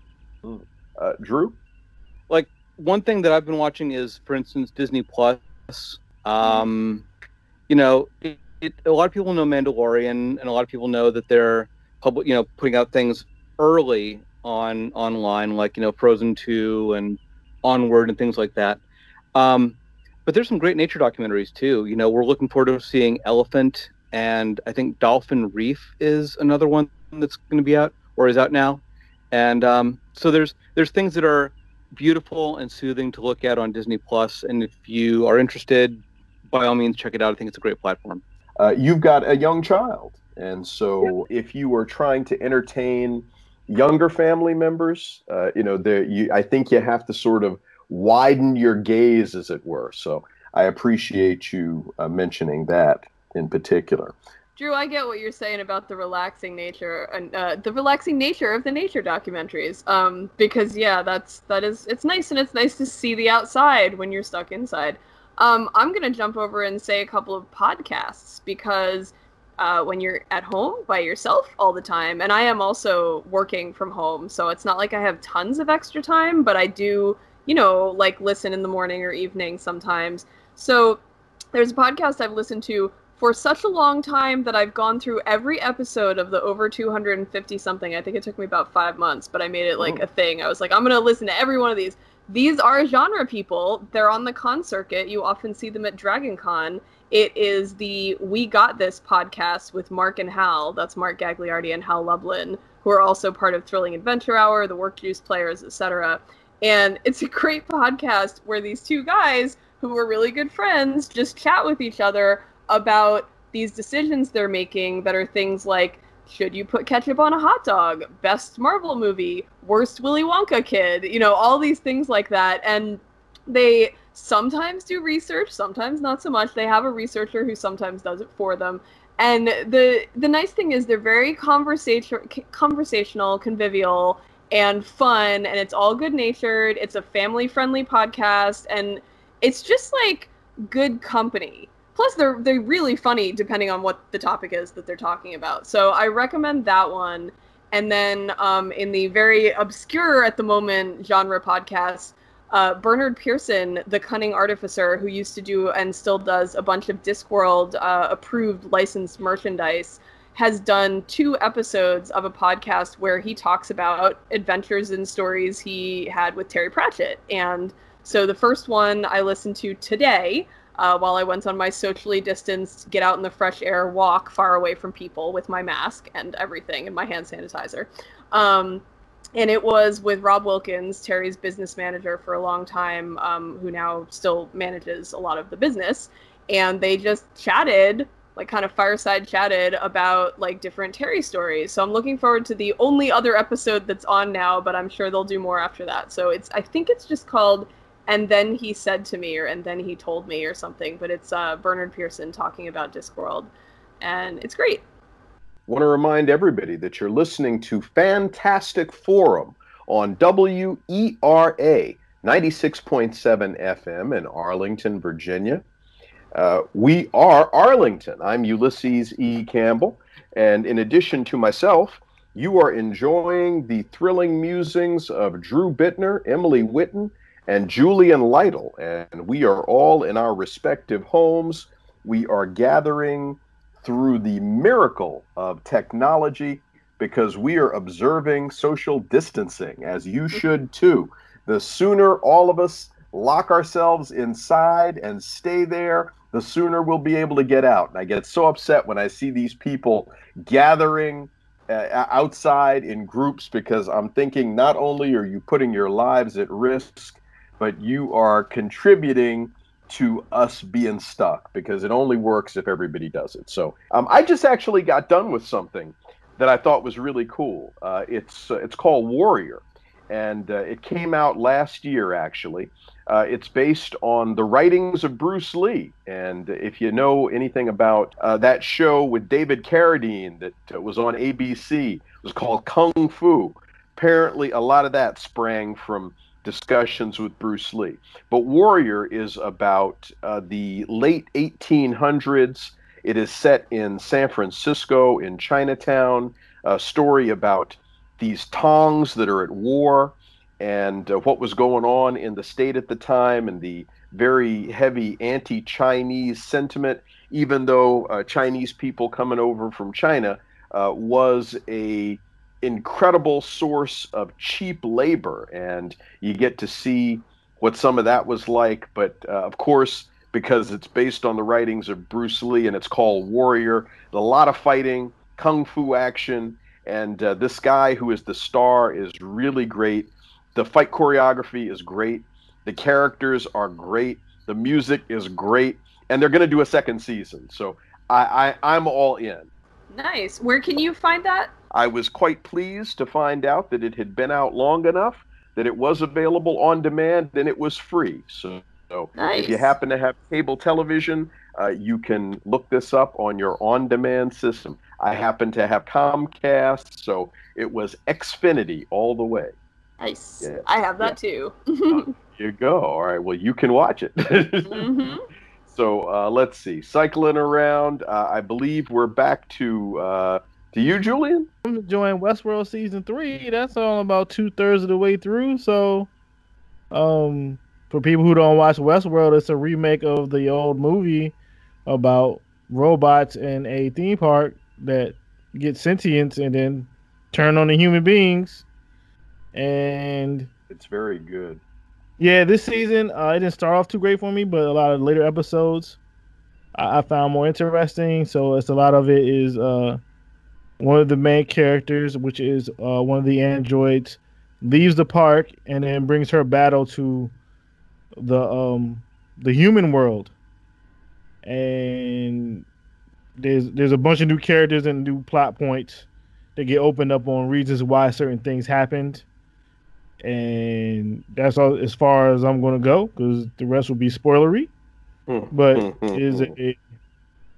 Uh, Drew, like one thing that I've been watching is, for instance, Disney Plus. Um, you know, it, it, a lot of people know Mandalorian, and a lot of people know that they're public, you know, putting out things early on online, like you know, Frozen Two and Onward and things like that. Um, but there's some great nature documentaries too. You know, we're looking forward to seeing Elephant, and I think Dolphin Reef is another one that's going to be out or is out now. And um, so there's there's things that are beautiful and soothing to look at on Disney Plus. Plus, and if you are interested, by all means, check it out. I think it's a great platform. uh, you've got a young child, and so if you are trying to entertain younger family members, uh, you know, there, you, I think you have to sort of widen your gaze, as it were. So I appreciate you uh, mentioning that in particular. Drew, I get what you're saying about the relaxing nature and uh, the relaxing nature of the nature documentaries. Um, because yeah, that's that is it's nice and it's nice to see the outside when you're stuck inside. Um, I'm gonna jump over and say a couple of podcasts because uh, when you're at home by yourself all the time, and I am also working from home, so it's not like I have tons of extra time, but I do, you know, like listen in the morning or evening sometimes. So there's a podcast I've listened to for such a long time that I've gone through every episode of the over 250 something. I think it took me about five months, but I made it like Oh. a thing. I was like, I'm going to listen to every one of these. These are genre people. They're on the con circuit. You often see them at Dragon Con. It is the We Got This podcast with Mark and Hal. That's Mark Gagliardi and Hal Lublin, who are also part of Thrilling Adventure Hour, the Work Juice Players, etc. And it's a great podcast where these two guys, who are really good friends, just chat with each other about these decisions they're making that are things like should you put ketchup on a hot dog? Best Marvel movie, worst Willy Wonka kid, you know, all these things like that. And they sometimes do research, sometimes not so much. They have a researcher who sometimes does it for them. And the the nice thing is they're very conversation conversational, convivial, and fun, and it's all good natured. It's a family friendly podcast, and it's just like good company. Plus, they're they're really funny depending on what the topic is that they're talking about. So I recommend that one. And then um, in the very obscure at the moment genre podcast, uh, Bernard Pearson, the cunning artificer who used to do and still does a bunch of Discworld uh, approved licensed merchandise, has done two episodes of a podcast where he talks about adventures and stories he had with Terry Pratchett. And so the first one I listened to today. Uh, while I went on my socially distanced, get out in the fresh air walk far away from people with my mask and everything and my hand sanitizer. Um, and it was with Rob Wilkins, Terry's business manager for a long time, um, who now still manages a lot of the business. And they just chatted, like kind of fireside chatted about like different Terry stories. So I'm looking forward to the only other episode that's on now, but I'm sure they'll do more after that. So it's I think it's just called and then he said to me or and then he told me or something, but it's uh, Bernard Pearson talking about Discworld, and it's great want to remind everybody that you're listening to Fantastic Forum on WERA 96.7 FM in Arlington, Virginia. Uh, we are Arlington. I'm Ulysses E. Campbell. And in addition to myself, you are enjoying the thrilling musings of Drew Bittner, Emily Whitten, and Julian Lytle. And we are all in our respective homes. We are gathering through the miracle of technology because we are observing social distancing, as you should too. The sooner all of us lock ourselves inside and stay there, the sooner we'll be able to get out. And I get so upset when I see these people gathering uh, outside in groups because I'm thinking not only are you putting your lives at risk, but you are contributing to us being stuck because it only works if everybody does it. So um, I just actually got done with something that I thought was really cool. Uh, it's uh, it's called Warrior, and uh, it came out last year actually. Uh, it's based on the writings of Bruce Lee, and if you know anything about uh, that show with David Carradine that uh, was on ABC, it was called Kung Fu. Apparently, a lot of that sprang from discussions with Bruce Lee. But Warrior is about uh, the late 1800s. It is set in San Francisco, in Chinatown, a story about these Tongs that are at war and uh, what was going on in the state at the time and the very heavy anti Chinese sentiment, even though uh, Chinese people coming over from China uh, was a incredible source of cheap labor, and you get to see what some of that was like. But uh, of course, because it's based on the writings of Bruce Lee and it's called Warrior, a lot of fighting, kung fu action, and uh, this guy who is the star is really great. The fight choreography is great. The characters are great. The music is great, and they're going to do a second season. So I, I I'm all in. Nice. Where can you find that? I was quite pleased to find out that it had been out long enough that it was available on demand and it was free. So, so nice. if you happen to have cable television, uh, you can look this up on your on demand system. I happen to have Comcast, so it was Xfinity all the way. Nice. Yeah. I have that yeah. too. uh, you go. All right. Well, you can watch it. mm-hmm. So uh, let's see. Cycling around, uh, I believe we're back to to you, Julian? I'm enjoying Westworld season three. That's all about two thirds of the way through. So, um, for people who don't watch Westworld, it's a remake of the old movie about robots in a theme park that get sentience and then turn on the human beings. And it's very good. Yeah, this season uh, it didn't start off too great for me, but a lot of later episodes I, I found more interesting. So it's a lot of it is uh, one of the main characters, which is uh, one of the androids, leaves the park and then brings her battle to the um the human world. And there's there's a bunch of new characters and new plot points that get opened up on reasons why certain things happened. And that's all as far as I'm gonna go because the rest will be spoilery. But it is a, a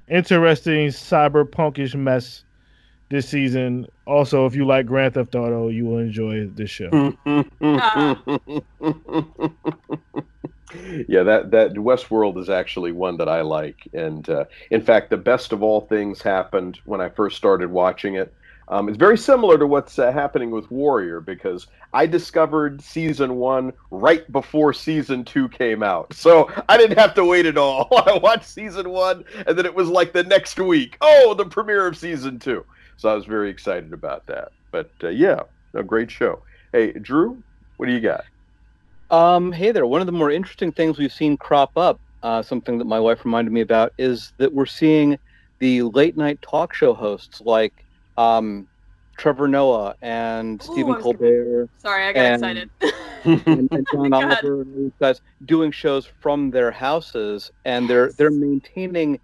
interesting cyberpunkish mess this season. Also, if you like Grand Theft Auto, you will enjoy this show. yeah, that that Westworld is actually one that I like, and uh, in fact, the best of all things happened when I first started watching it. Um, it's very similar to what's uh, happening with Warrior because I discovered season one right before season two came out, so I didn't have to wait at all. I watched season one, and then it was like the next week, oh, the premiere of season two. So I was very excited about that. But uh, yeah, a great show. Hey, Drew, what do you got? Um, hey there. One of the more interesting things we've seen crop up, uh, something that my wife reminded me about, is that we're seeing the late night talk show hosts like um, Trevor Noah and Ooh, Stephen I was Colbert. Sorry, I got and- excited. and, and Oh John. Oliver and these guys doing shows from their houses, and they're they're maintaining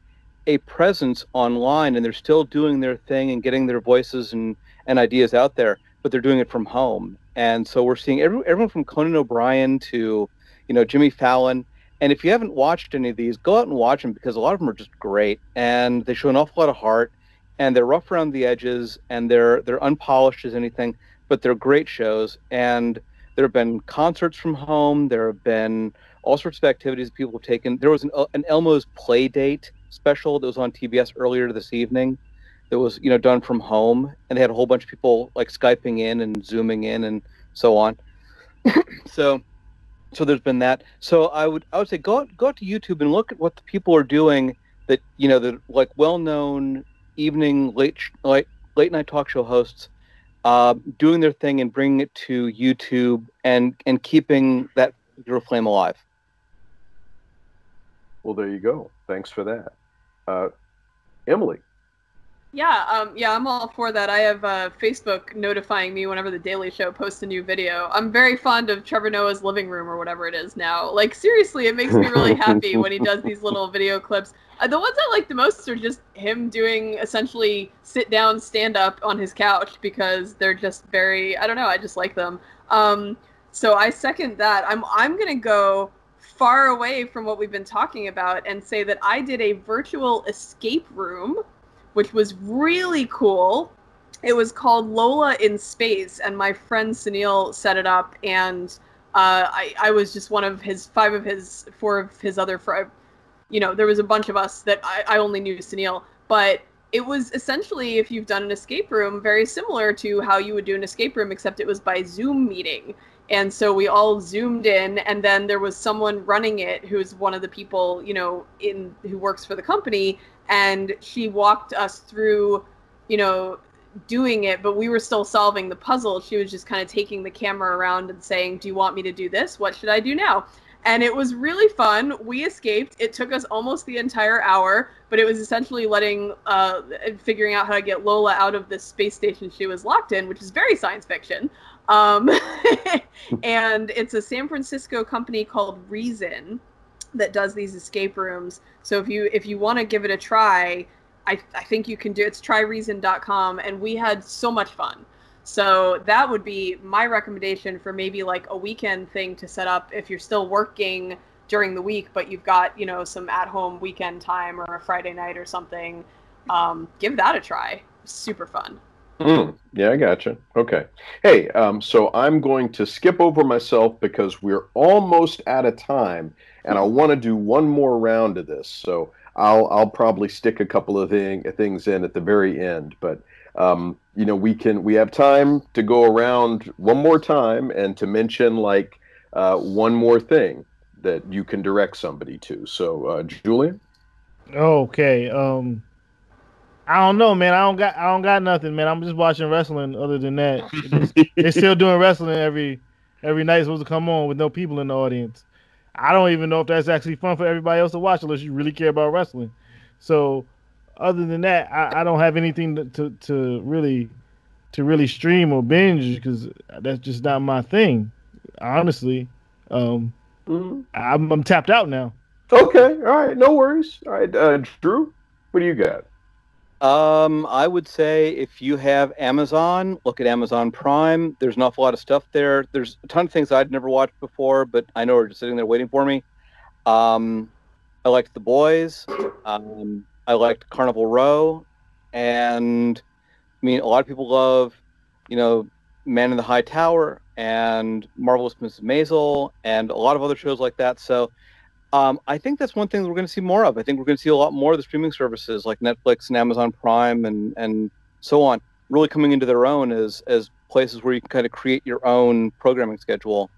a presence online, and they're still doing their thing and getting their voices and, and ideas out there, but they're doing it from home. And so we're seeing every, everyone from Conan O'Brien to, you know, Jimmy Fallon. And if you haven't watched any of these, go out and watch them because a lot of them are just great, and they show an awful lot of heart, and they're rough around the edges, and they're they're unpolished as anything, but they're great shows. And there have been concerts from home. There have been all sorts of activities people have taken. There was an, uh, an Elmo's Play Date special that was on TBS earlier this evening that was, you know, done from home. And they had a whole bunch of people like Skyping in and Zooming in and so on. so so there's been that. So I would I would say go out, go out to YouTube and look at what the people are doing that, you know, that like well-known evening late sh- like late night talk show hosts uh, doing their thing and bringing it to YouTube and and keeping that particular flame alive. Well, there you go. Thanks for that, uh, Emily. Yeah, um, yeah, I'm all for that. I have uh, Facebook notifying me whenever the Daily Show posts a new video. I'm very fond of Trevor Noah's living room or whatever it is now. Like seriously, it makes me really happy when he does these little video clips. Uh, the ones I like the most are just him doing essentially sit down stand up on his couch because they're just very I don't know, I just like them. Um, so I second that. I'm I'm gonna go far away from what we've been talking about and say that I did a virtual escape room which was really cool. It was called Lola in Space, and my friend Sunil set it up, and uh, I, I was just one of his five of his four of his other fr- you know there was a bunch of us that I, I only knew Sunil, but it was essentially if you've done an escape room very similar to how you would do an escape room except it was by Zoom meeting. And so we all zoomed in, and then there was someone running it who's one of the people, you know, in who works for the company, and she walked us through, you know, doing it, but we were still solving the puzzle. She was just kind of taking the camera around and saying, "Do you want me to do this? What should I do now?" And it was really fun. We escaped. It took us almost the entire hour, but it was essentially letting, uh, figuring out how to get Lola out of the space station she was locked in, which is very science fiction. Um, and it's a San Francisco company called Reason that does these escape rooms. So if you if you want to give it a try, I, I think you can do it's tryreason.com and we had so much fun. So that would be my recommendation for maybe like a weekend thing to set up if you're still working during the week but you've got, you know, some at-home weekend time or a Friday night or something. Um, give that a try. Super fun. Mm, yeah, I gotcha. Okay. Hey, um, so I'm going to skip over myself because we're almost out of time, and I want to do one more round of this. So I'll I'll probably stick a couple of thing, things in at the very end, but um, you know we can we have time to go around one more time and to mention like uh, one more thing that you can direct somebody to. So uh, Julian. Okay. Um, I don't know, man. I don't got I don't got nothing, man. I'm just watching wrestling. Other than that, they're still doing wrestling every every night. Supposed to come on with no people in the audience. I don't even know if that's actually fun for everybody else to watch unless you really care about wrestling. So other than that, I, I don't have anything to, to, to really to really stream or binge because that's just not my thing. Honestly, um, mm-hmm. I'm, I'm tapped out now. Okay, all right, no worries. All right, uh, Drew, what do you got? Um, I would say if you have Amazon, look at Amazon Prime. There's an awful lot of stuff there. There's a ton of things I'd never watched before, but I know are just sitting there waiting for me. Um, I liked The Boys. Um, I liked Carnival Row, and I mean, a lot of people love, you know, Man in the High Tower and Marvelous Mrs. Maisel and a lot of other shows like that. So um, I think that's one thing that we're going to see more of. I think we're going to see a lot more of the streaming services like Netflix and Amazon Prime and and so on really coming into their own as as places where you can kind of create your own programming schedule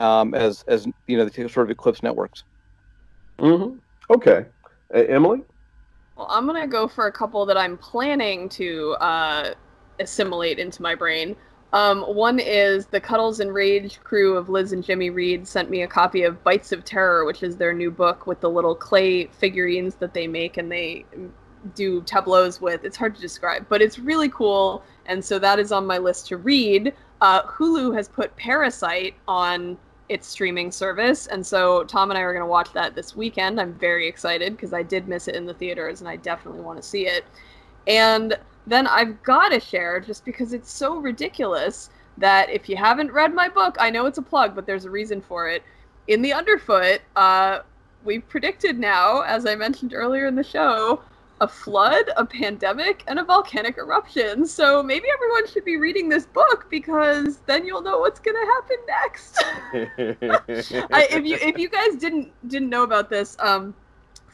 um, as as you know the sort of eclipse networks. Mm-hmm. Okay, uh, Emily. Well, I'm gonna go for a couple that I'm planning to uh, assimilate into my brain. Um, one is the Cuddles and Rage crew of Liz and Jimmy Reed sent me a copy of Bites of Terror, which is their new book with the little clay figurines that they make and they do tableaus with. It's hard to describe, but it's really cool. And so that is on my list to read. Uh, Hulu has put Parasite on its streaming service. And so Tom and I are going to watch that this weekend. I'm very excited because I did miss it in the theaters and I definitely want to see it. And then I've got to share just because it's so ridiculous that if you haven't read my book, I know it's a plug, but there's a reason for it. In the Underfoot, uh, we've predicted now, as I mentioned earlier in the show, a flood, a pandemic, and a volcanic eruption. So maybe everyone should be reading this book because then you'll know what's gonna happen next. I, if you if you guys didn't didn't know about this, um,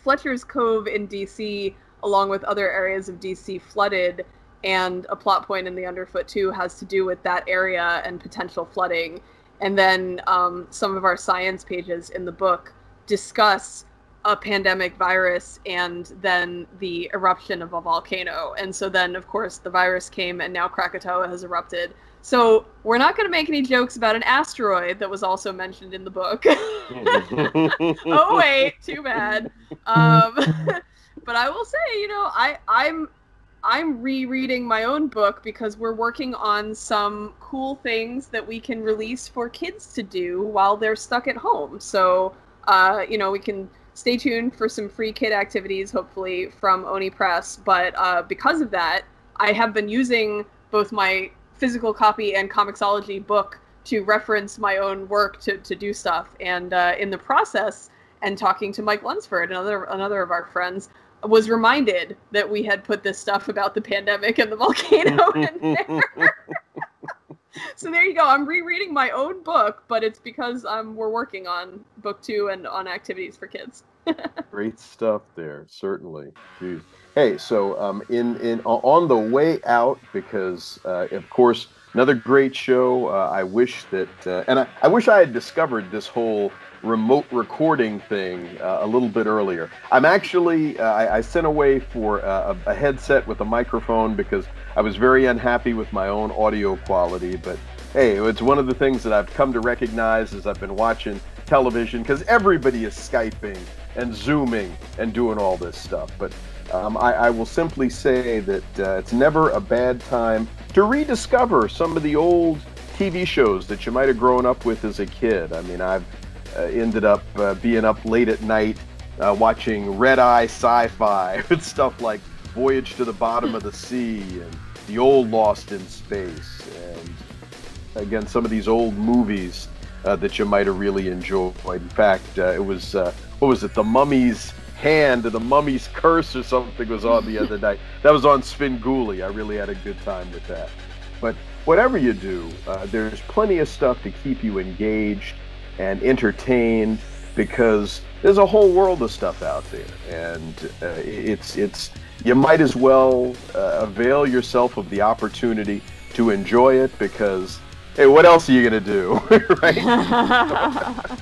Fletcher's Cove in DC, along with other areas of DC, flooded, and a plot point in the Underfoot too has to do with that area and potential flooding. And then um, some of our science pages in the book discuss a pandemic virus and then the eruption of a volcano. And so then, of course, the virus came and now Krakatoa has erupted. So we're not going to make any jokes about an asteroid that was also mentioned in the book. oh wait, too bad. Um, but I will say, you know, I I'm I'm rereading my own book because we're working on some cool things that we can release for kids to do while they're stuck at home. So, uh, you know, we can stay tuned for some free kid activities, hopefully from Oni Press. But uh, because of that, I have been using both my physical copy and comiXology book to reference my own work to, to do stuff. And uh, in the process, and talking to Mike Lunsford, another another of our friends, was reminded that we had put this stuff about the pandemic and the volcano in there. so there you go. I'm rereading my own book, but it's because um, we're working on book two and on activities for kids. Great stuff there, certainly. Jeez. Hey, so um, in in on the way out, because uh, of course another great show. Uh, I wish that, uh, and I, I wish I had discovered this whole remote recording thing uh, a little bit earlier. I'm actually uh, I, I, sent away for uh, a, a, headset with a microphone because I was very unhappy with my own audio quality. But hey, it's one of the things that I've come to recognize as I've been watching television because everybody is skyping and zooming and doing all this stuff. But um, I, I, will simply say that uh, it's never a bad time to rediscover some of the old TV shows that you might have grown up with as a kid. I mean, I've ended up uh, being up late at night uh, watching red eye sci-fi with stuff like Voyage to the Bottom of the Sea and the old Lost in Space, and again some of these old movies uh, that you might have really enjoyed. In fact, uh, it was uh, what was it, The Mummy's Hand or The Mummy's Curse or something was on the other night. That was on Svengoolie. I really had a good time with that. But whatever you do, there's plenty of stuff to keep you engaged and entertained because there's a whole world of stuff out there, and uh, it's it's you might as well uh, avail yourself of the opportunity to enjoy it because hey, what else are you gonna do, right?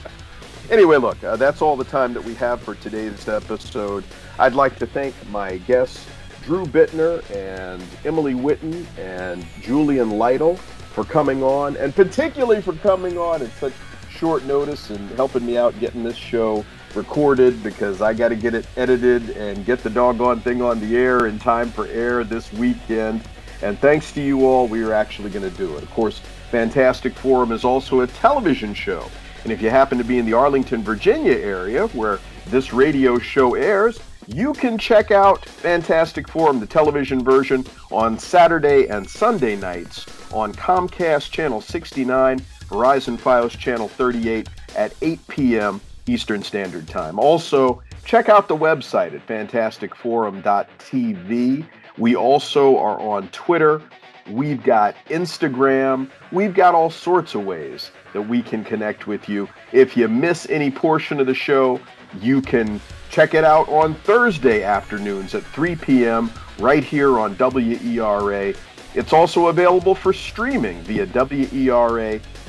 anyway, look, uh, that's all the time that we have for today's episode. I'd like to thank my guests, Drew Bittner and Emily Whitten and Julian Lytle, for coming on, and particularly for coming on at such short notice and helping me out getting this show recorded because I got to get it edited and get the doggone thing on the air in time for air this weekend. And thanks to you all, we are actually going to do it. Of course, Fantastic Forum is also a television show. And if you happen to be in the Arlington, Virginia area where this radio show airs, you can check out Fantastic Forum, the television version, on Saturday and Sunday nights on Comcast Channel 69, Verizon Fios Channel 38 at 8 p.m. Eastern Standard Time. Also, check out the website at fantasticforum.tv. We also are on Twitter. We've got Instagram. We've got all sorts of ways that we can connect with you. If you miss any portion of the show, you can check it out on Thursday afternoons at 3 p.m. right here on WERA. It's also available for streaming via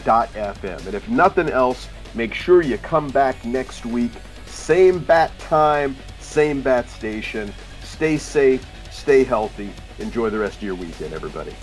WERA.fm. And if nothing else, make sure you come back next week. Same bat time, same bat station. Stay safe, stay healthy. Enjoy the rest of your weekend, everybody.